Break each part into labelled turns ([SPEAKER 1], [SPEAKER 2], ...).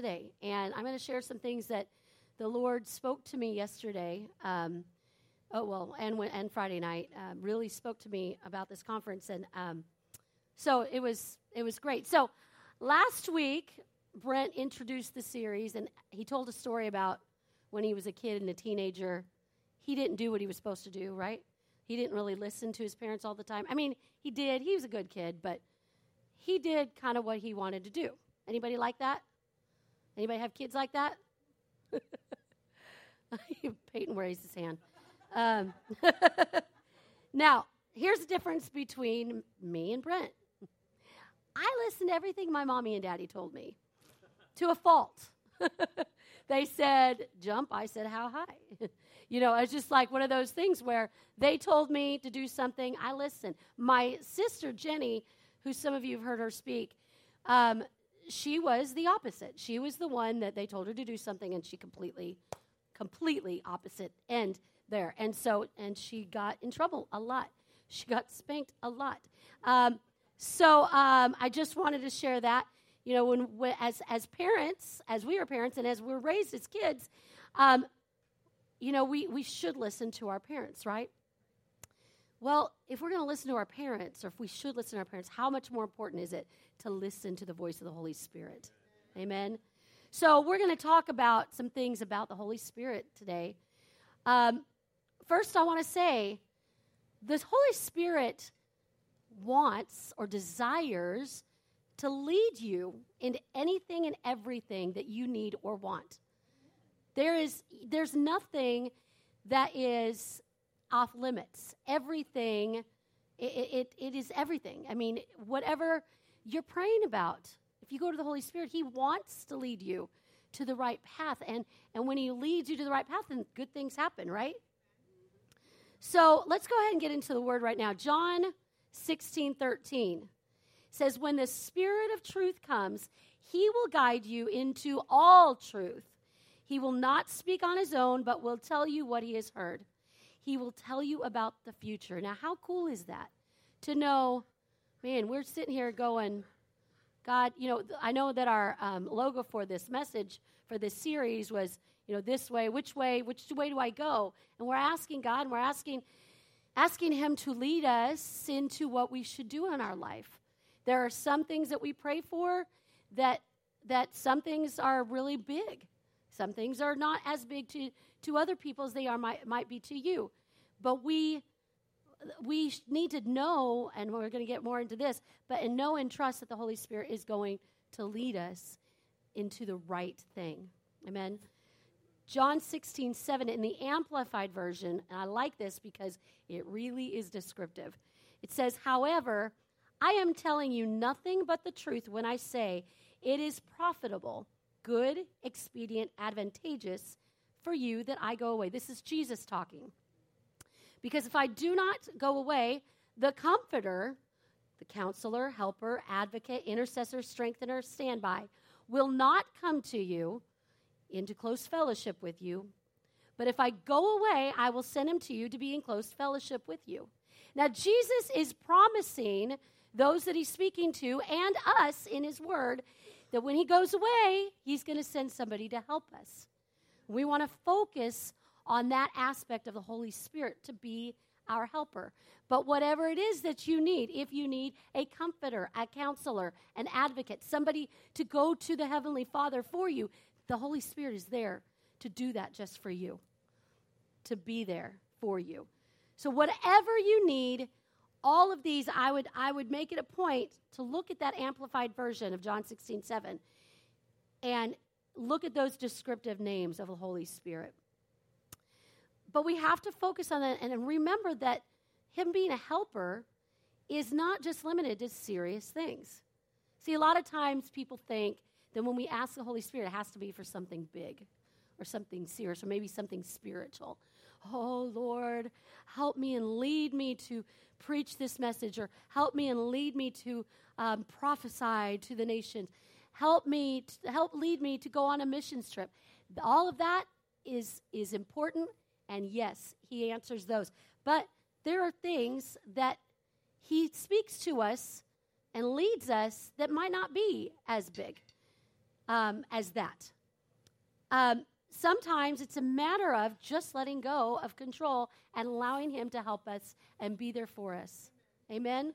[SPEAKER 1] today, and I'm going to share some things that the Lord spoke to me yesterday. Um, oh well, and and Friday night um, really spoke to me about this conference, and um, so it was it was great. So last week, Brent introduced the series, and he told a story about when he was a kid and a teenager. He didn't do what he was supposed to do, right? He didn't really listen to his parents all the time. I mean, he did. He was a good kid, but he did kind of what he wanted to do. Anybody like that? Anybody have kids like that? Peyton raised his hand. Um, now, here's the difference between me and Brent. I listened to everything my mommy and daddy told me to a fault. they said, jump. I said, how high? you know, it's just like one of those things where they told me to do something, I listened. My sister, Jenny, who some of you have heard her speak, um, she was the opposite. She was the one that they told her to do something, and she completely, completely opposite end there. And so, and she got in trouble a lot. She got spanked a lot. Um, so um, I just wanted to share that. You know, when, when, as as parents, as we are parents, and as we're raised as kids, um, you know, we we should listen to our parents, right? Well, if we're going to listen to our parents, or if we should listen to our parents, how much more important is it to listen to the voice of the Holy Spirit? Amen. So, we're going to talk about some things about the Holy Spirit today. Um, first, I want to say the Holy Spirit wants or desires to lead you into anything and everything that you need or want. There is there's nothing that is off limits. Everything, it, it, it is everything. I mean, whatever you're praying about, if you go to the Holy Spirit, He wants to lead you to the right path. And, and when He leads you to the right path, then good things happen, right? So let's go ahead and get into the word right now. John 16 13 says, When the Spirit of truth comes, He will guide you into all truth. He will not speak on His own, but will tell you what He has heard. He will tell you about the future. Now, how cool is that? To know, man, we're sitting here going, God, you know, I know that our um, logo for this message, for this series was, you know, this way, which way, which way do I go? And we're asking God, and we're asking, asking Him to lead us into what we should do in our life. There are some things that we pray for that that some things are really big. Some things are not as big to, to other people as they are might, might be to you. But we we need to know, and we're going to get more into this, but and know and trust that the Holy Spirit is going to lead us into the right thing. Amen. John 16, 7 in the Amplified Version, and I like this because it really is descriptive. It says, However, I am telling you nothing but the truth when I say it is profitable, good, expedient, advantageous for you that I go away. This is Jesus talking. Because if I do not go away, the Comforter, the counselor, helper, advocate, intercessor, strengthener, standby, will not come to you into close fellowship with you. But if I go away, I will send him to you to be in close fellowship with you. Now, Jesus is promising those that he's speaking to and us in his word that when he goes away, he's going to send somebody to help us. We want to focus on that aspect of the Holy Spirit to be our helper. But whatever it is that you need, if you need a comforter, a counselor, an advocate, somebody to go to the Heavenly Father for you, the Holy Spirit is there to do that just for you, to be there for you. So, whatever you need, all of these, I would, I would make it a point to look at that amplified version of John 16, 7 and look at those descriptive names of the Holy Spirit. But we have to focus on that and remember that Him being a helper is not just limited to serious things. See, a lot of times people think that when we ask the Holy Spirit, it has to be for something big or something serious or maybe something spiritual. Oh, Lord, help me and lead me to preach this message or help me and lead me to um, prophesy to the nations. Help me, help lead me to go on a missions trip. All of that is, is important and yes, he answers those. But there are things that he speaks to us and leads us that might not be as big. um, as that. Um, sometimes it's a matter of just letting go of control and allowing Him to help us and be there for us. Amen?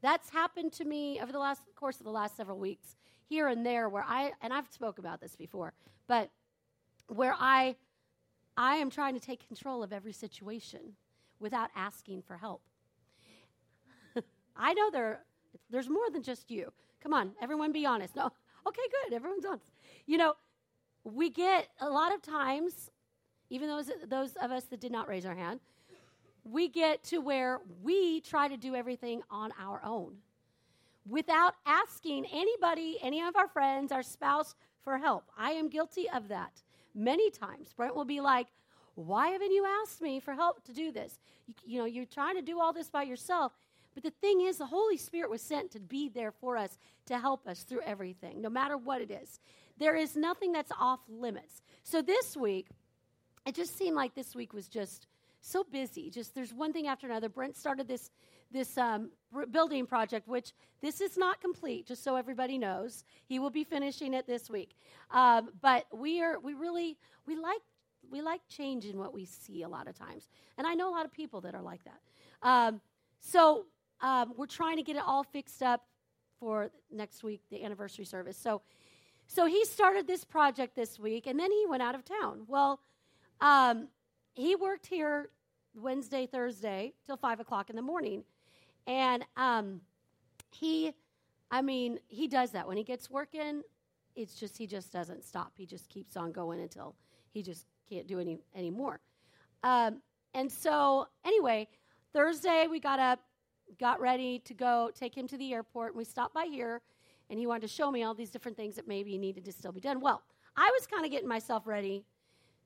[SPEAKER 1] That's happened to me over the last course of the last several weeks, here and there, where I, and I've spoke about this before, but where I, I am trying to take control of every situation without asking for help. I know there, there's more than just you. Come on, everyone be honest. No, okay, good, everyone's honest. You know, we get a lot of times, even those, those of us that did not raise our hand, we get to where we try to do everything on our own without asking anybody, any of our friends, our spouse for help. I am guilty of that many times. Brent will be like, Why haven't you asked me for help to do this? You, you know, you're trying to do all this by yourself. But the thing is, the Holy Spirit was sent to be there for us, to help us through everything, no matter what it is. There is nothing that's off limits. So this week, it just seemed like this week was just so busy. Just there's one thing after another. Brent started this this um, building project, which this is not complete, just so everybody knows. He will be finishing it this week. Um, but we are we really we like we like change in what we see a lot of times, and I know a lot of people that are like that. Um, so um, we're trying to get it all fixed up for next week, the anniversary service. So so he started this project this week, and then he went out of town. Well, um, he worked here Wednesday, Thursday till five o'clock in the morning, and um, he, I mean, he does that when he gets working. It's just he just doesn't stop. He just keeps on going until he just can't do any anymore. Um, and so, anyway, Thursday we got up, got ready to go take him to the airport, and we stopped by here and he wanted to show me all these different things that maybe needed to still be done. Well, I was kind of getting myself ready.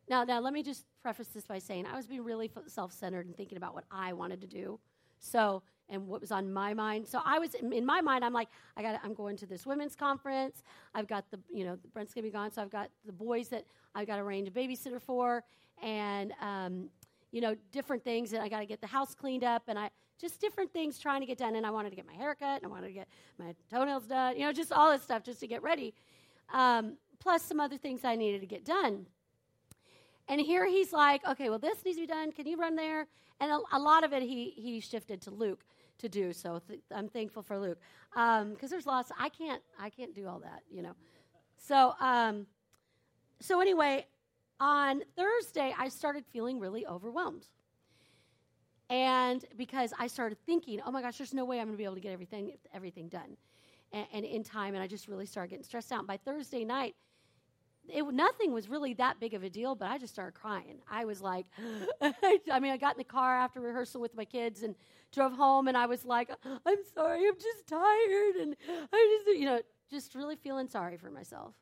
[SPEAKER 1] Now, now let me just preface this by saying I was being really self-centered and thinking about what I wanted to do. So, and what was on my mind. So I was in my mind. I'm like, I got. I'm going to this women's conference. I've got the, you know, Brent's gonna be gone, so I've got the boys that I've got to arrange a babysitter for, and um, you know, different things. And I got to get the house cleaned up, and I just different things trying to get done. And I wanted to get my hair cut, and I wanted to get my toenails done, you know, just all this stuff just to get ready. Um, plus some other things I needed to get done. And here he's like, okay, well, this needs to be done. Can you run there? And a, a lot of it he, he shifted to Luke to do. So th- I'm thankful for Luke because um, there's lots. I can't I can't do all that, you know. So um, so anyway, on Thursday I started feeling really overwhelmed. And because I started thinking, oh my gosh, there's no way I'm going to be able to get everything everything done, and, and, in time. And I just really started getting stressed out. By Thursday night, it, nothing was really that big of a deal. But I just started crying. I was like, I mean, I got in the car after rehearsal with my kids and drove home, and I was like, I'm sorry, I'm just tired, and I just, you know, just really feeling sorry for myself.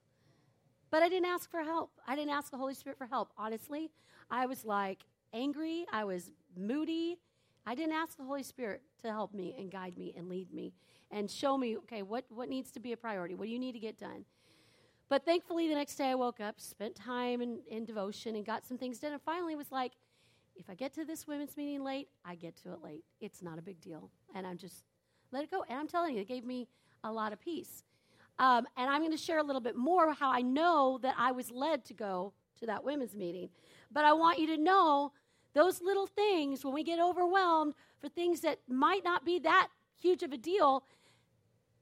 [SPEAKER 1] But I didn't ask for help. I didn't ask the Holy Spirit for help. Honestly, I was like, angry, I was moody. I didn't ask the Holy Spirit to help me and guide me and lead me and show me, okay, what, what needs to be a priority? What do you need to get done? But thankfully, the next day I woke up, spent time in, in devotion, and got some things done. And finally was like, if I get to this women's meeting late, I get to it late. It's not a big deal. And I'm just, let it go. And I'm telling you, it gave me a lot of peace. Um, and I'm going to share a little bit more how I know that I was led to go to that women's meeting. But I want you to know those little things, when we get overwhelmed for things that might not be that huge of a deal,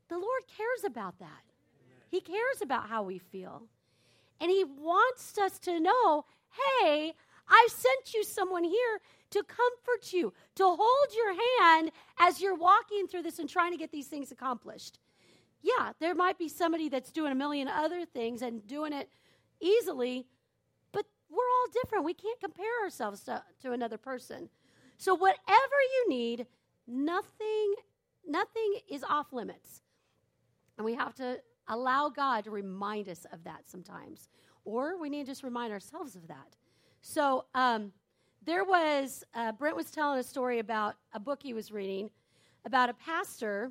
[SPEAKER 1] the Lord cares about that. He cares about how we feel. And He wants us to know hey, I've sent you someone here to comfort you, to hold your hand as you're walking through this and trying to get these things accomplished. Yeah, there might be somebody that's doing a million other things and doing it easily, but we're all different. We can't compare ourselves to, to another person. So whatever you need, nothing nothing is off limits. And we have to allow God to remind us of that sometimes. Or we need to just remind ourselves of that. So um, there was, uh, Brent was telling a story about a book he was reading about a pastor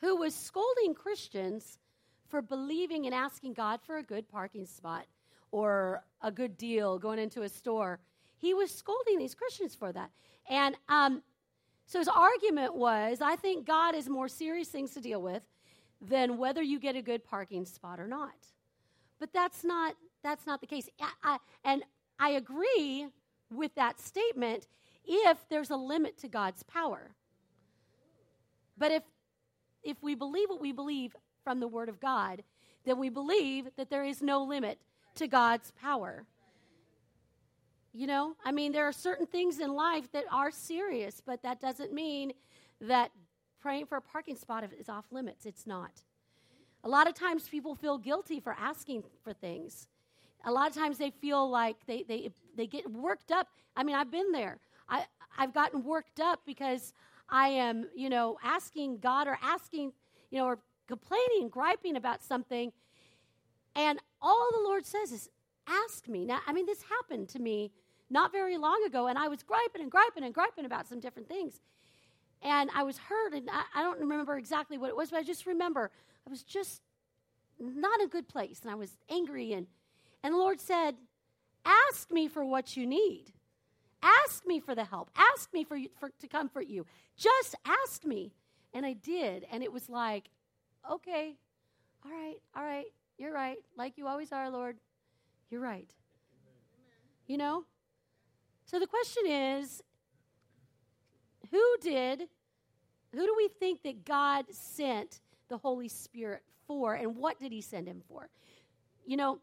[SPEAKER 1] who was scolding Christians for believing and asking God for a good parking spot or a good deal going into a store. He was scolding these Christians for that. And um, so his argument was I think God has more serious things to deal with than whether you get a good parking spot or not. But that's not that's not the case. I, I, and I agree with that statement if there's a limit to God's power. But if if we believe what we believe from the word of God, then we believe that there is no limit to God's power. You know, I mean, there are certain things in life that are serious, but that doesn't mean that praying for a parking spot is off limits. It's not. A lot of times people feel guilty for asking for things. A lot of times they feel like they, they, they get worked up. I mean, I've been there. I, I've gotten worked up because I am, you know, asking God or asking, you know, or complaining, griping about something. And all the Lord says is, ask me. Now, I mean, this happened to me not very long ago, and I was griping and griping and griping about some different things. And I was hurt, and I, I don't remember exactly what it was, but I just remember I was just not in a good place, and I was angry. And, and the Lord said, Ask me for what you need. Ask me for the help. Ask me for, for to comfort you. Just ask me. And I did. And it was like, okay, all right, all right, you're right. Like you always are, Lord. You're right. You know? So the question is who did, who do we think that God sent the Holy Spirit for, and what did he send him for? You know,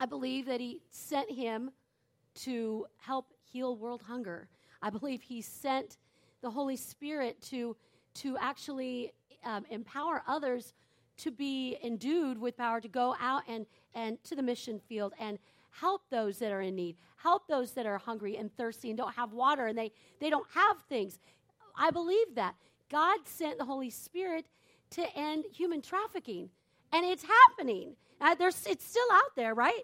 [SPEAKER 1] I believe that he sent him to help heal world hunger. I believe he sent the Holy Spirit to, to actually um, empower others to be endued with power to go out and, and to the mission field and help those that are in need, help those that are hungry and thirsty and don't have water and they, they don't have things. I believe that. God sent the Holy Spirit to end human trafficking, and it's happening. Uh, there's, it's still out there, right?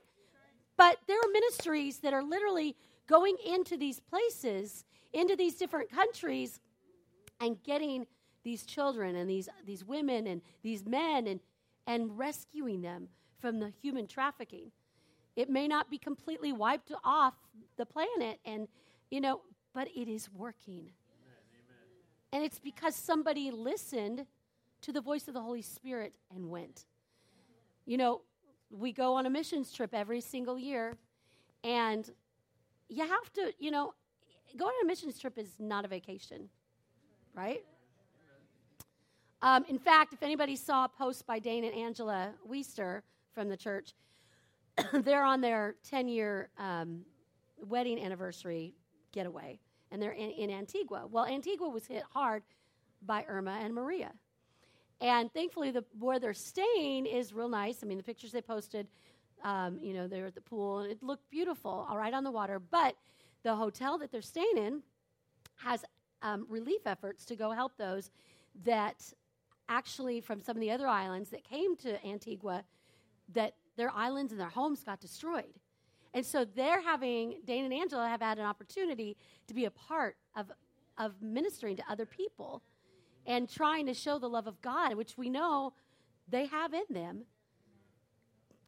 [SPEAKER 1] But there are ministries that are literally going into these places, into these different countries, and getting these children and these, these women and these men and, and rescuing them from the human trafficking. It may not be completely wiped off the planet, and you know, but it is working. And it's because somebody listened to the voice of the Holy Spirit and went. You know, we go on a missions trip every single year, and you have to, you know, going on a missions trip is not a vacation, right? Um, in fact, if anybody saw a post by Dane and Angela Weister from the church, they're on their 10 year um, wedding anniversary getaway, and they're in, in Antigua. Well, Antigua was hit hard by Irma and Maria. And thankfully, the where they're staying is real nice. I mean, the pictures they posted, um, you know, they're at the pool, and it looked beautiful, all right on the water. But the hotel that they're staying in has um, relief efforts to go help those that actually from some of the other islands that came to Antigua that their islands and their homes got destroyed. And so they're having, Dane and Angela have had an opportunity to be a part of, of ministering to other people and trying to show the love of God, which we know they have in them.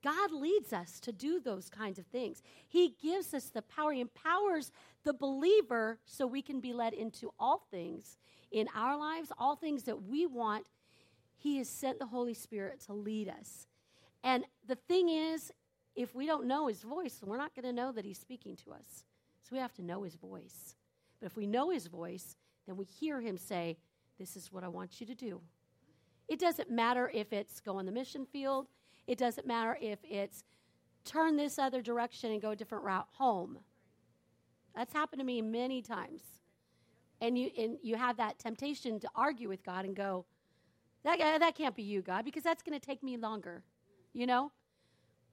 [SPEAKER 1] God leads us to do those kinds of things. He gives us the power, He empowers the believer so we can be led into all things in our lives, all things that we want. He has sent the Holy Spirit to lead us. And the thing is, if we don't know His voice, we're not going to know that He's speaking to us. So we have to know His voice. But if we know His voice, then we hear Him say, This is what I want you to do. It doesn't matter if it's go on the mission field, it doesn't matter if it's turn this other direction and go a different route home. That's happened to me many times. And you, and you have that temptation to argue with God and go, that, that can't be you, God, because that's going to take me longer, you know?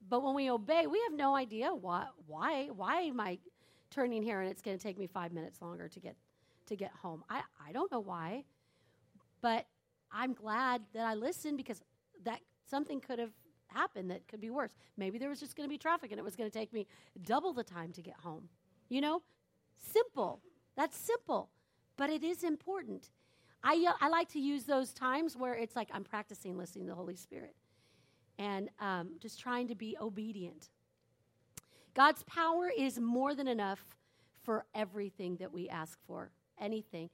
[SPEAKER 1] But when we obey, we have no idea why, why, why am I turning here and it's going to take me five minutes longer to get, to get home? I, I don't know why, but I'm glad that I listened because that something could have happened that could be worse. Maybe there was just going to be traffic and it was going to take me double the time to get home. You know? Simple. That's simple, but it is important. I, uh, I like to use those times where it's like I'm practicing listening to the Holy Spirit and um, just trying to be obedient. God's power is more than enough for everything that we ask for, anything.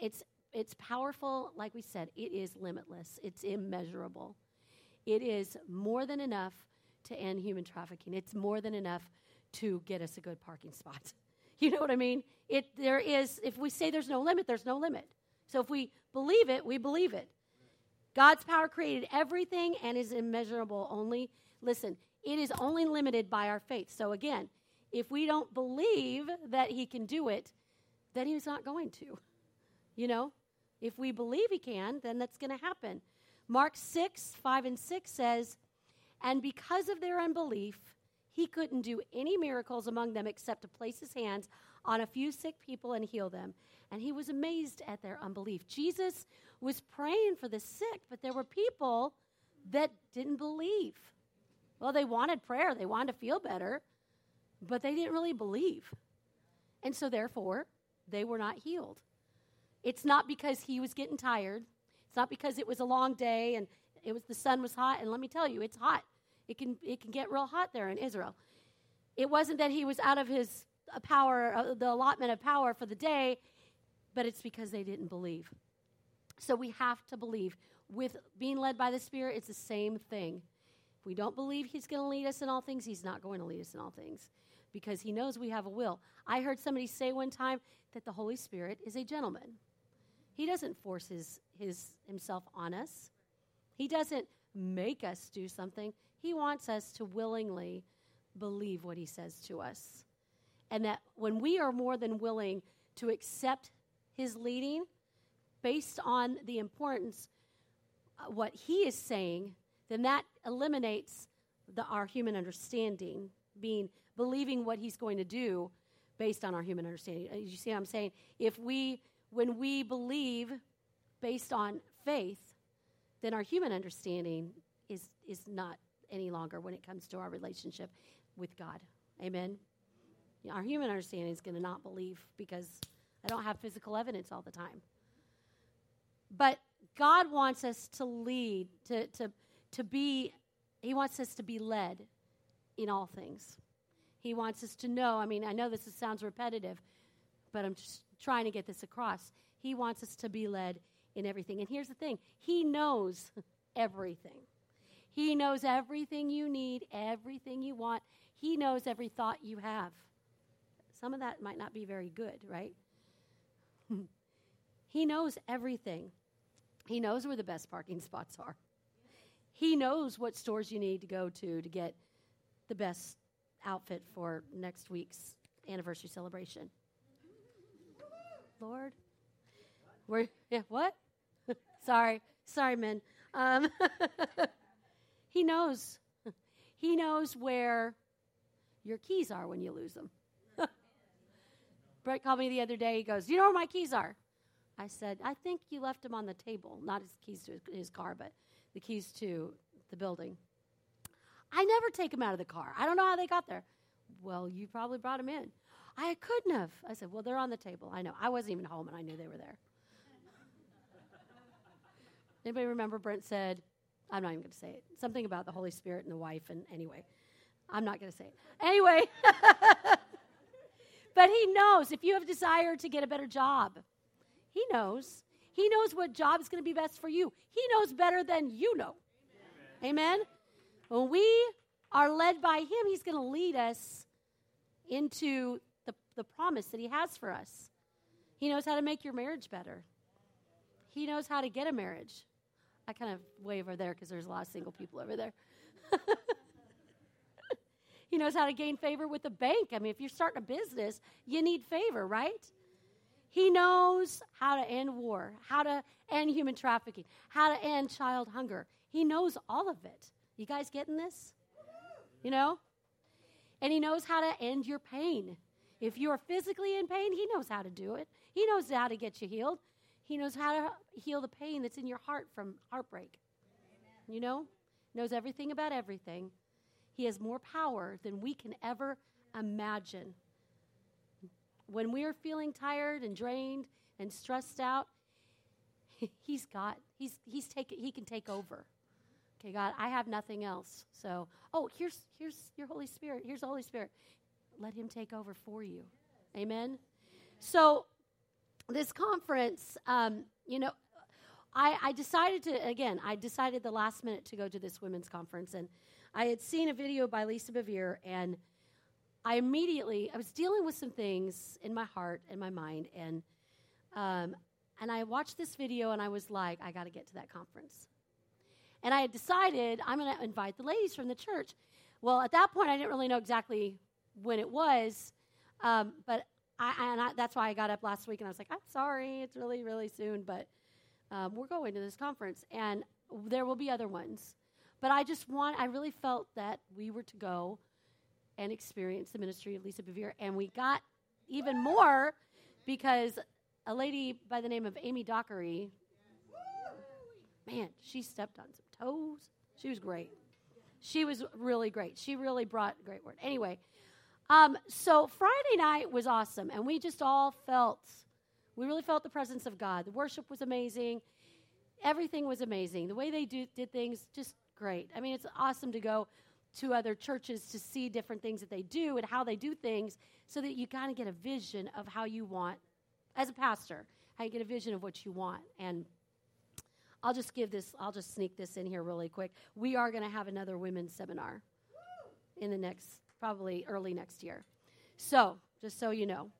[SPEAKER 1] It's it's powerful. Like we said, it is limitless, it's immeasurable. It is more than enough to end human trafficking, it's more than enough to get us a good parking spot. You know what I mean? It, there is, if we say there's no limit, there's no limit. So if we believe it, we believe it. God's power created everything and is immeasurable only. Listen, it is only limited by our faith. So again, if we don't believe that He can do it, then He's not going to. You know? If we believe He can, then that's going to happen. Mark 6, 5 and 6 says, And because of their unbelief, he couldn't do any miracles among them except to place his hands on a few sick people and heal them. And he was amazed at their unbelief. Jesus was praying for the sick, but there were people that didn't believe. Well, they wanted prayer, they wanted to feel better, but they didn't really believe. And so, therefore, they were not healed. It's not because he was getting tired. It's not because it was a long day and it was the sun was hot. And let me tell you, it's hot. It can, it can get real hot there in Israel. It wasn't that he was out of his uh, power, uh, the allotment of power for the day, but it's because they didn't believe. So we have to believe. With being led by the Spirit, it's the same thing. If we don't believe He's going to lead us in all things, He's not going to lead us in all things because He knows we have a will. I heard somebody say one time that the Holy Spirit is a gentleman. He doesn't force his, his, Himself on us, He doesn't make us do something. He wants us to willingly believe what He says to us. And that when we are more than willing to accept His leading based on the importance of what He is saying, then that eliminates the, our human understanding, being believing what He's going to do based on our human understanding. Uh, you see what I'm saying? If we, when we believe based on faith, then our human understanding is, is not any longer when it comes to our relationship with God. Amen. our human understanding is going to not believe because I don't have physical evidence all the time. But God wants us to lead, to, to, to be, He wants us to be led in all things. He wants us to know. I mean, I know this sounds repetitive, but I'm just trying to get this across. He wants us to be led in everything. And here's the thing He knows everything. He knows everything you need, everything you want. He knows every thought you have. Some of that might not be very good, right? he knows everything. He knows where the best parking spots are. He knows what stores you need to go to to get the best outfit for next week's anniversary celebration. Lord, we're yeah, what? sorry, sorry, men. Um, He knows. he knows where your keys are when you lose them. Brent called me the other day. He goes, You know where my keys are? I said, I think you left them on the table. Not his keys to his, car, but the keys to the building. I never take them out of the car. I don't know how they got there. Well, you probably brought them in. I couldn't have. I said, Well, they're on the table. I know. I wasn't even home and I knew they were there. Anybody remember Brent said, I'm not even going to say it. Something about the Holy Spirit and the wife, and anyway, I'm not going to say it. Anyway, but He knows if you have desire to get a better job, He knows. He knows what job is going to be best for you. He knows better than you know. Amen. Amen? When we are led by Him, He's going to lead us into the, the promise that He has for us. He knows how to make your marriage better. He knows how to get a marriage. I kind of wave over there because there's a lot of single people over there. he knows how to gain favor with the bank. I mean, if you're starting a business, you need favor, right? He knows how to end war, how to end human trafficking, how to end child hunger. He knows all of it. You guys getting this? You know? And he knows how to end your pain. If you're physically in pain, he knows how to do it. He knows how to get you healed. He knows how to heal the pain that's in your heart from heartbreak. Amen. You know? Knows everything about everything. He has more power than we can ever imagine. When we're feeling tired and drained and stressed out, he's got he's he's taken he can take over. Okay, God, I have nothing else. So, oh, here's here's your Holy Spirit. Here's the Holy Spirit. Let him take over for you. Amen. So, this conference, um, you know, I, I decided to, again, I decided the last minute to go to this women's conference. And I had seen a video by Lisa Bevere, and I immediately, I was dealing with some things in my heart and my mind. And, um, and I watched this video, and I was like, I got to get to that conference. And I had decided I'm going to invite the ladies from the church. Well, at that point, I didn't really know exactly when it was, um, but I, I, that's why I got up last week and I was like, I'm sorry, it's really, really soon, but um, we're going to this conference, and there will be other ones. But I just want, I really felt that we were to go and experience the ministry of Lisa Bevere, and we got even more because a lady by the name of Amy Dockery, man, she stepped on some toes. She was great. She was really great. She really brought great word. Anyway, um, so Friday night was awesome, and we just all felt, we really felt the presence of God. The worship was amazing. Everything was amazing. The way they do, did things, just great. I mean, it's awesome to go to other churches to see different things that they do and how they do things so that you kind of get a vision of how you want, as a pastor, how you get a vision of what you want. And I'll just give this, I'll just sneak this in here really quick. We are going to have another women's seminar in the next probably early next year. So, just so you know,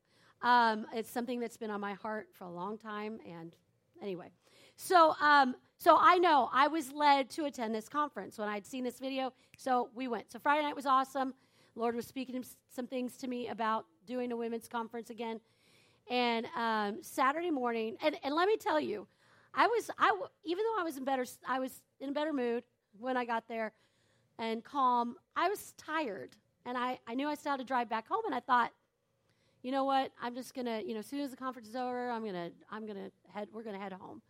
[SPEAKER 1] um, it's something that's been on my heart for a long time. And anyway, so um, so I know I was led to attend this conference when I'd seen this video. So we went. So Friday night was awesome. Lord was speaking some things to me about doing a women's conference again. And um, Saturday morning, and, and let me tell you, I was I even though I was in better I was in a better mood when I got there and calm. I was tired. And I, I knew I still had to drive back home, and I thought, you know what? I'm just gonna, you know, as soon as the conference is over, I'm gonna, I'm gonna head, we're gonna head home,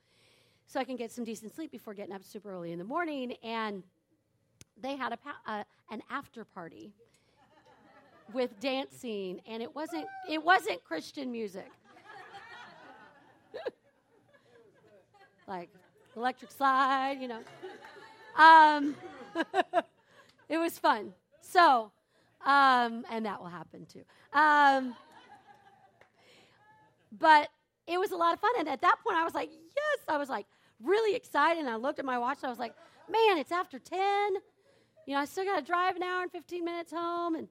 [SPEAKER 1] so I can get some decent sleep before getting up super early in the morning. And they had a, uh, an after party with dancing, and it wasn't, it wasn't Christian music. like electric slide, you know. Um, it was fun. So um, and that will happen too. Um, but it was a lot of fun. And at that point, I was like, yes, I was like really excited. And I looked at my watch and I was like, man, it's after 10. You know, I still got to drive an hour and 15 minutes home. And,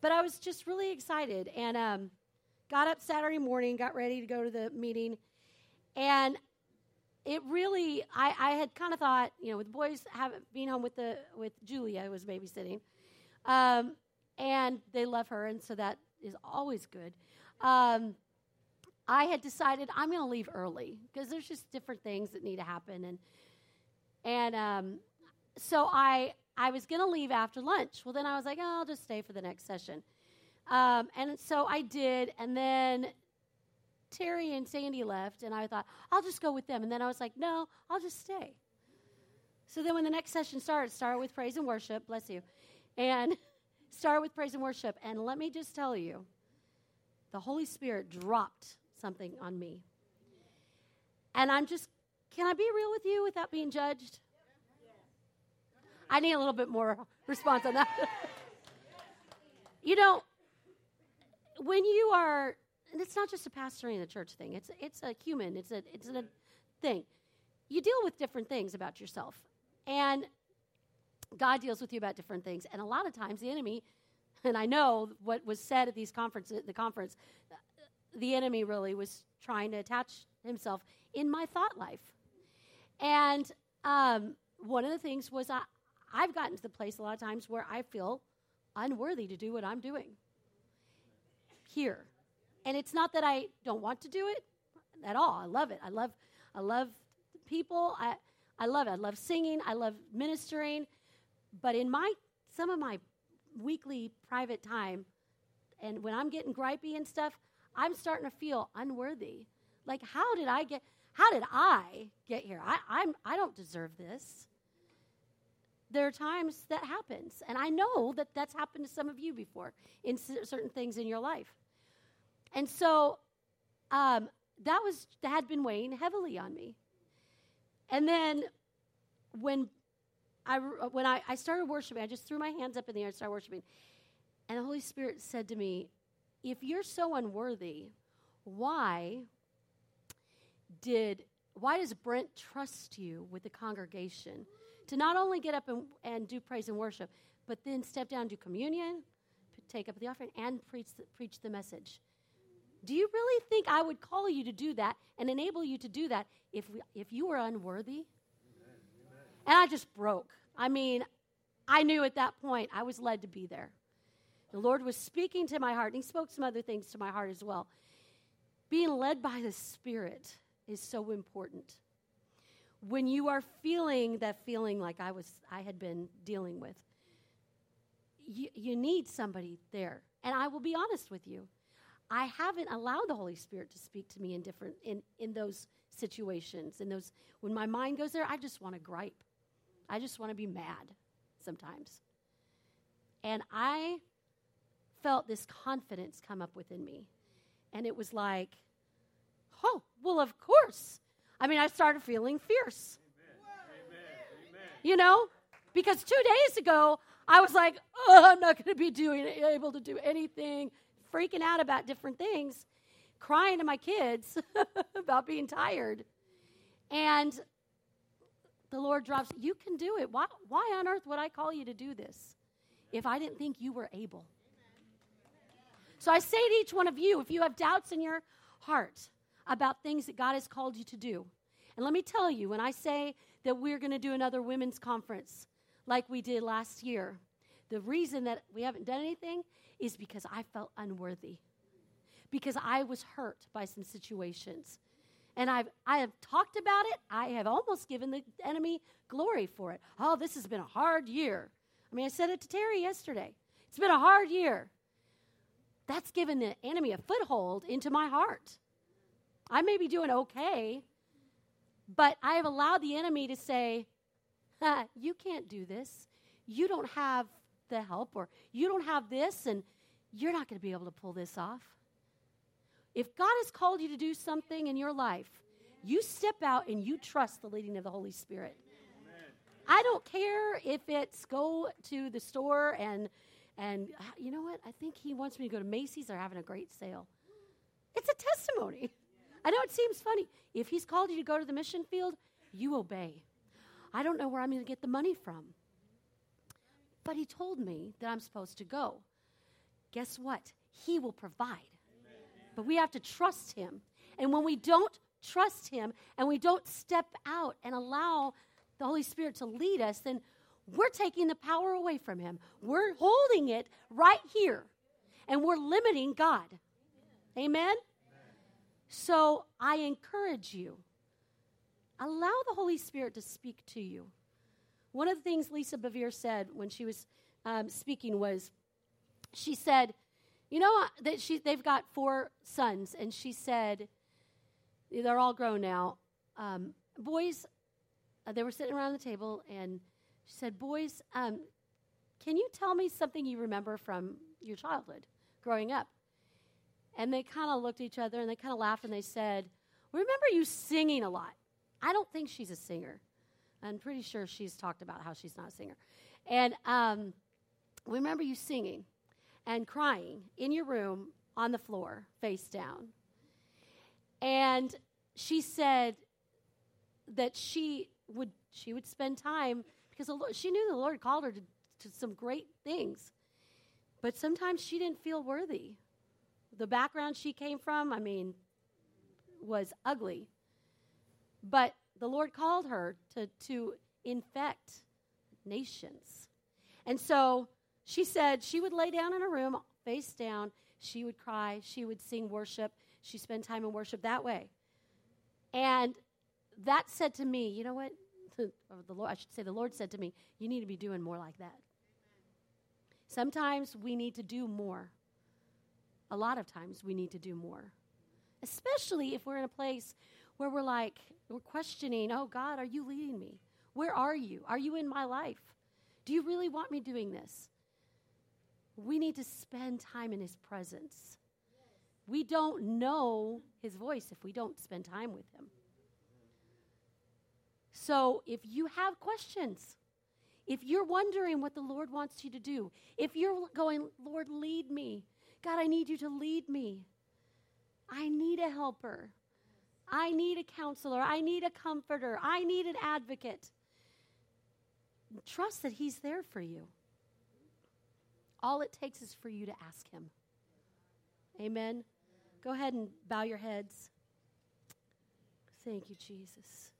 [SPEAKER 1] but I was just really excited and um, got up Saturday morning, got ready to go to the meeting. And it really, I, I had kind of thought, you know, with the boys having, being home with, the, with Julia, who was babysitting, um, and they love her, and so that is always good. Um, I had decided I'm going to leave early because there's just different things that need to happen, and and um, so I I was going to leave after lunch. Well, then I was like, oh, I'll just stay for the next session, um, and so I did, and then. Terry and Sandy left, and I thought, I'll just go with them. And then I was like, no, I'll just stay. So then when the next session started, started with praise and worship, bless you. And Start with praise and worship. And let me just tell you, the Holy Spirit dropped something on me. And I'm just, can I be real with you without being judged? I need a little bit more response on that. you know, when you are, and it's not just a pastoring the church thing, it's, it's a human, it's a, it's a thing. You deal with different things about yourself. And God deals with you about different things. And a lot of times the enemy, and I know what was said at these conferences, the conference, the enemy really was trying to attach himself in my thought life. And um, one of the things was I, I've gotten to the place a lot of times where I feel unworthy to do what I'm doing here. And it's not that I don't want to do it at all. I love it. I love I love people. I I love it. I love singing. I love ministering. But in my some of my weekly private time, and when I'm getting gripey and stuff, I'm starting to feel unworthy. Like, how did I get? How did I get here? I, I'm I don't deserve this. There are times that happens, and I know that that's happened to some of you before in certain things in your life. And so, um, that was that had been weighing heavily on me. And then, when I, when I, I started worshiping, I just threw my hands up in the air and started worshiping. And the Holy Spirit said to me, If you're so unworthy, why did why does Brent trust you with the congregation to not only get up and, and do praise and worship, but then step down, do communion, take up the offering, and preach the, preach the message? Do you really think I would call you to do that and enable you to do that if, we, if you were unworthy? And I just broke. I mean, I knew at that point I was led to be there. The Lord was speaking to my heart, and He spoke some other things to my heart as well. Being led by the Spirit is so important. When you are feeling that feeling like I was I had been dealing with, you, you need somebody there. And I will be honest with you. I haven't allowed the Holy Spirit to speak to me in different in, in those situations. In those when my mind goes there, I just want to gripe. I just want to be mad sometimes. And I felt this confidence come up within me. And it was like, oh, well, of course. I mean, I started feeling fierce. Amen. You know? Because two days ago, I was like, oh, I'm not going to be doing able to do anything, freaking out about different things, crying to my kids about being tired. And the Lord drops, You can do it. Why, why on earth would I call you to do this if I didn't think you were able? So I say to each one of you if you have doubts in your heart about things that God has called you to do, and let me tell you, when I say that we're going to do another women's conference like we did last year, the reason that we haven't done anything is because I felt unworthy, because I was hurt by some situations. And I've, I have talked about it. I have almost given the enemy glory for it. Oh, this has been a hard year. I mean, I said it to Terry yesterday. It's been a hard year. That's given the enemy a foothold into my heart. I may be doing okay, but I have allowed the enemy to say, You can't do this. You don't have the help, or you don't have this, and you're not going to be able to pull this off. If God has called you to do something in your life, you step out and you trust the leading of the Holy Spirit. Amen. I don't care if it's go to the store and and uh, you know what? I think he wants me to go to Macy's. They're having a great sale. It's a testimony. I know it seems funny. If he's called you to go to the mission field, you obey. I don't know where I'm going to get the money from. But he told me that I'm supposed to go. Guess what? He will provide but we have to trust Him. And when we don't trust Him and we don't step out and allow the Holy Spirit to lead us, then we're taking the power away from Him. We're holding it right here and we're limiting God. Amen? Amen? So I encourage you allow the Holy Spirit to speak to you. One of the things Lisa Bevere said when she was um, speaking was, she said, you know that she they've got four sons, and she said they're all grown now. Um, boys, uh, they were sitting around the table, and she said, "Boys, um, can you tell me something you remember from your childhood, growing up?" And they kind of looked at each other and they kind of laughed and they said, We "Remember you singing a lot." I don't think she's a singer. I'm pretty sure she's talked about how she's not a singer. And um, remember you singing and crying in your room on the floor, face down. And she said that she would she would spend time because Lord, she knew the Lord called her to, to some great things, but sometimes she didn't feel worthy. The background she came from, I mean, was ugly, but the Lord called her to to infect nations, and so she said she would lay down in a room, face down. She would cry. She would sing worship. She spent time in worship that way. And that said to me, you know what? The Lord, I should say, the Lord said to me, you need to be doing more like that. Sometimes we need to do more. A lot of times we need to do more. Especially if we're in a place where we're like, we're questioning, oh God, are you leading me? Where are you? Are you in my life? Do you really want me doing this? we need to spend time in his presence. We don't know his voice if we don't spend time with him. So if you have questions, if you're wondering what the Lord wants you to do, if you're going, Lord, lead me. God, I need you to lead me. I need a helper. I need a counselor. I need a comforter. I need an advocate. Trust that He's there for you. All it takes is for you to ask Him. Amen. Go ahead and bow your heads. Thank you, Jesus.